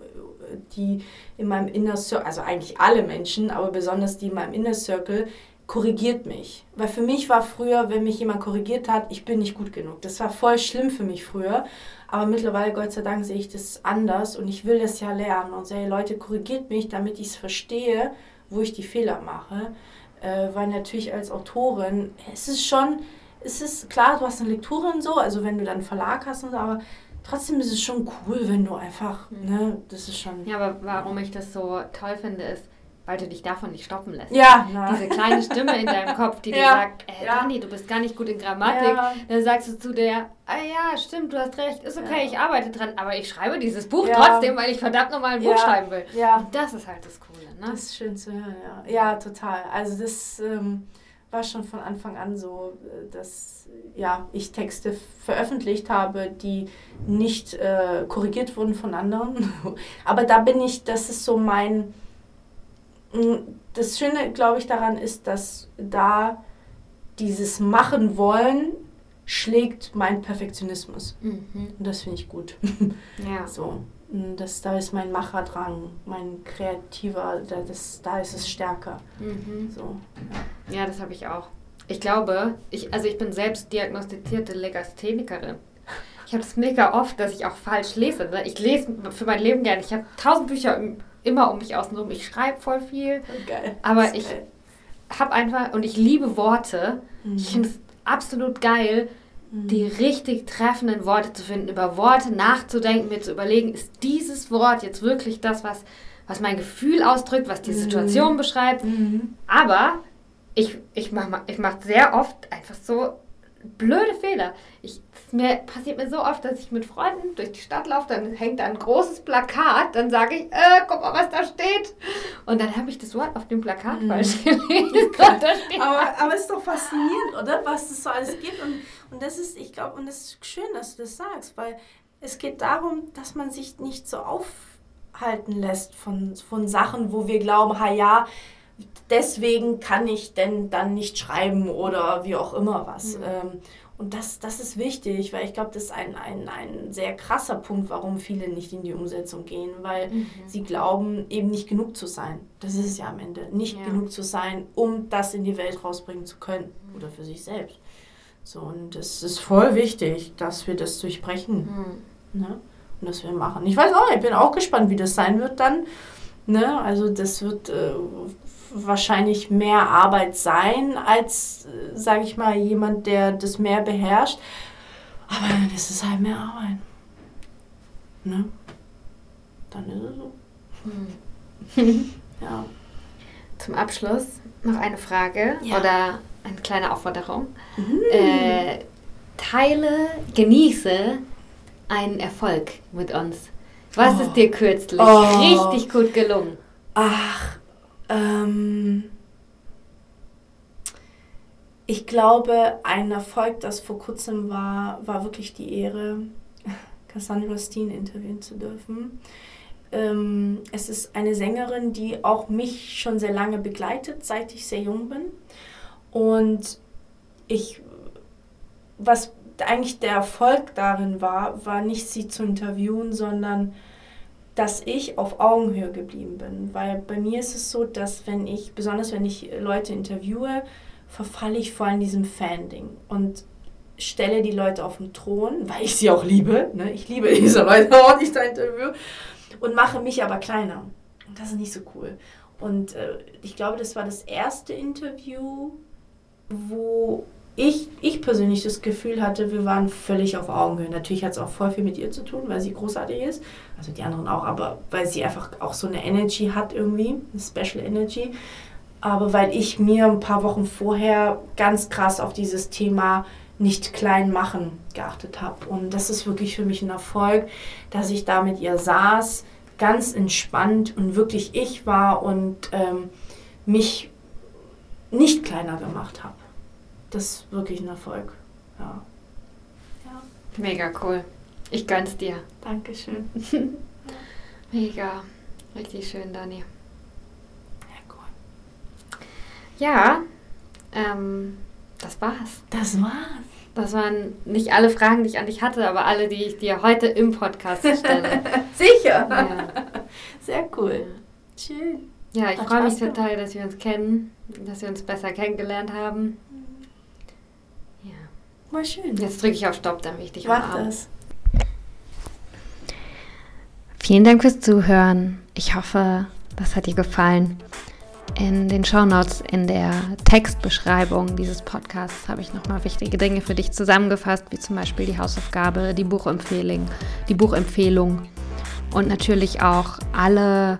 S2: die in meinem Inner Circle, also eigentlich alle Menschen, aber besonders die in meinem Inner Circle, korrigiert mich. Weil für mich war früher, wenn mich jemand korrigiert hat, ich bin nicht gut genug. Das war voll schlimm für mich früher. Aber mittlerweile, Gott sei Dank, sehe ich das anders und ich will das ja lernen und sage, Leute, korrigiert mich, damit ich es verstehe, wo ich die Fehler mache. Äh, weil natürlich als Autorin, es ist schon, es ist klar, du hast eine Lektorin und so, also wenn du dann einen Verlag hast und so, aber trotzdem ist es schon cool, wenn du einfach, mhm. ne, das ist schon.
S1: Ja, aber warum ich das so toll finde, ist, weil du dich davon nicht stoppen lässt.
S2: Ja.
S1: Na. Diese kleine Stimme in deinem Kopf, die ja. dir sagt, äh, ja. Dani, du bist gar nicht gut in Grammatik. Ja. Dann sagst du zu der, ah ja, stimmt, du hast recht, ist okay, ja. ich arbeite dran, aber ich schreibe dieses Buch trotzdem, weil ich verdammt nochmal ein Buch schreiben will. Ja. Und das ist halt das Coole, ne?
S2: Das ist schön zu hören, ja. Ja, total. Also das ähm, war schon von Anfang an so, äh, dass ja, ich Texte veröffentlicht habe, die nicht äh, korrigiert wurden von anderen. aber da bin ich, das ist so mein das Schöne, glaube ich, daran ist, dass da dieses Machen wollen schlägt mein Perfektionismus. Mhm. Und das finde ich gut. Ja. So. Das, da ist mein Macherdrang, mein kreativer, das, da ist es stärker. Mhm. So,
S1: ja. ja, das habe ich auch. Ich glaube, ich, also ich bin selbst diagnostizierte Legasthenikerin. Ich habe es mega oft, dass ich auch falsch lese. Ne? Ich lese für mein Leben gerne. Ich habe tausend Bücher im immer um mich außen rum. Ich schreibe voll viel. Geil. Aber ich habe einfach, und ich liebe Worte. Mhm. Ich finde es absolut geil. Die richtig treffenden Worte zu finden, über Worte nachzudenken, mir zu überlegen, ist dieses Wort jetzt wirklich das, was, was mein Gefühl ausdrückt, was die mhm. Situation beschreibt. Mhm. Aber ich, ich mache ich mach sehr oft einfach so blöde Fehler. Ich, mir passiert mir so oft, dass ich mit Freunden durch die Stadt laufe, dann hängt da ein großes Plakat, dann sage ich, äh, guck mal, was da steht. Und dann habe ich das Wort auf dem Plakat mhm. falsch gelesen.
S2: aber, aber es ist doch faszinierend, oder? Was es so alles gibt. Und, und das ist, ich glaube, und es ist schön, dass du das sagst, weil es geht darum, dass man sich nicht so aufhalten lässt von, von Sachen, wo wir glauben, ha ja, deswegen kann ich denn dann nicht schreiben oder wie auch immer was. Mhm. Ähm, und das, das ist wichtig, weil ich glaube, das ist ein, ein, ein sehr krasser Punkt, warum viele nicht in die Umsetzung gehen, weil mhm. sie glauben, eben nicht genug zu sein. Das ist es ja am Ende. Nicht ja. genug zu sein, um das in die Welt rausbringen zu können oder für sich selbst. So, und es ist voll wichtig, dass wir das durchbrechen. Mhm. Ne? Und das wir machen. Ich weiß auch, ich bin auch gespannt, wie das sein wird dann. Ne? Also das wird äh, wahrscheinlich mehr Arbeit sein als, äh, sage ich mal, jemand, der das mehr beherrscht. Aber dann ist es halt mehr Arbeit. Ne? Dann ist es so.
S1: Hm. ja. Zum Abschluss noch eine Frage ja. oder eine kleine Aufforderung. Mhm. Äh, teile, genieße einen Erfolg mit uns. Was oh. ist dir kürzlich oh. richtig gut gelungen?
S2: Ach, ähm, ich glaube, ein Erfolg, das vor kurzem war, war wirklich die Ehre, Cassandra Steen interviewen zu dürfen. Ähm, es ist eine Sängerin, die auch mich schon sehr lange begleitet, seit ich sehr jung bin. Und ich, was eigentlich der Erfolg darin war, war nicht sie zu interviewen, sondern dass ich auf Augenhöhe geblieben bin. Weil bei mir ist es so, dass wenn ich, besonders wenn ich Leute interviewe, verfalle ich vor allem diesem Fan-Ding und stelle die Leute auf den Thron, weil ich sie auch liebe. Ne? Ich liebe diese Leute auch nicht ein Interview. Und mache mich aber kleiner. Und das ist nicht so cool. Und äh, ich glaube, das war das erste Interview, wo ich, ich persönlich das Gefühl hatte, wir waren völlig auf Augenhöhe. Natürlich hat es auch voll viel mit ihr zu tun, weil sie großartig ist. Also die anderen auch, aber weil sie einfach auch so eine Energy hat irgendwie, eine Special Energy aber weil ich mir ein paar Wochen vorher ganz krass auf dieses Thema nicht klein machen geachtet habe. Und das ist wirklich für mich ein Erfolg, dass ich da mit ihr saß, ganz entspannt und wirklich ich war und ähm, mich nicht kleiner gemacht habe. Das ist wirklich ein Erfolg. Ja.
S1: ja. Mega cool. Ich gönn's dir.
S2: Dankeschön.
S1: Mega. Richtig schön, Dani. Ja, ähm, das war's.
S2: Das war's.
S1: Das waren nicht alle Fragen, die ich an dich hatte, aber alle, die ich dir heute im Podcast stelle.
S2: Sicher. Ja. Sehr cool. Schön.
S1: Ja, ich freue mich total, dass wir uns kennen, dass wir uns besser kennengelernt haben.
S2: Mal schön.
S1: Jetzt drücke ich auf Stopp, damit ich dich
S2: Mach das.
S1: Vielen Dank fürs Zuhören. Ich hoffe, das hat dir gefallen. In den Shownotes, in der Textbeschreibung dieses Podcasts habe ich nochmal wichtige Dinge für dich zusammengefasst, wie zum Beispiel die Hausaufgabe, die Buchempfehlung, die Buchempfehlung und natürlich auch alle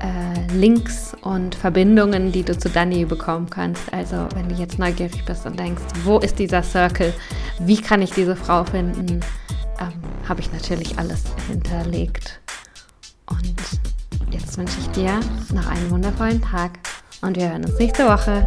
S1: äh, Links und Verbindungen, die du zu Dani bekommen kannst. Also wenn du jetzt neugierig bist und denkst, wo ist dieser Circle, wie kann ich diese Frau finden, ähm, habe ich natürlich alles hinterlegt. Und Jetzt wünsche ich dir noch einen wundervollen Tag und wir hören uns nächste Woche.